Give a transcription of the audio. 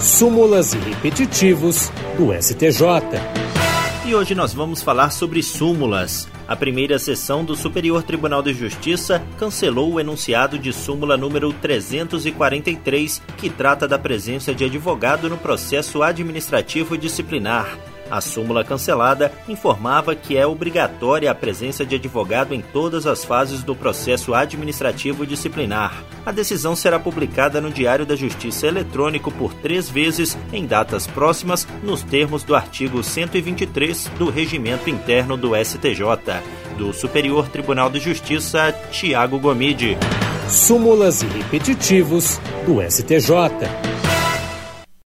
súmulas e repetitivos do STJ. E hoje nós vamos falar sobre súmulas. A primeira sessão do Superior Tribunal de Justiça cancelou o enunciado de súmula número 343, que trata da presença de advogado no processo administrativo disciplinar. A súmula cancelada informava que é obrigatória a presença de advogado em todas as fases do processo administrativo disciplinar. A decisão será publicada no Diário da Justiça Eletrônico por três vezes em datas próximas, nos termos do artigo 123 do Regimento Interno do STJ. Do Superior Tribunal de Justiça, Tiago Gomide. Súmulas e repetitivos do STJ.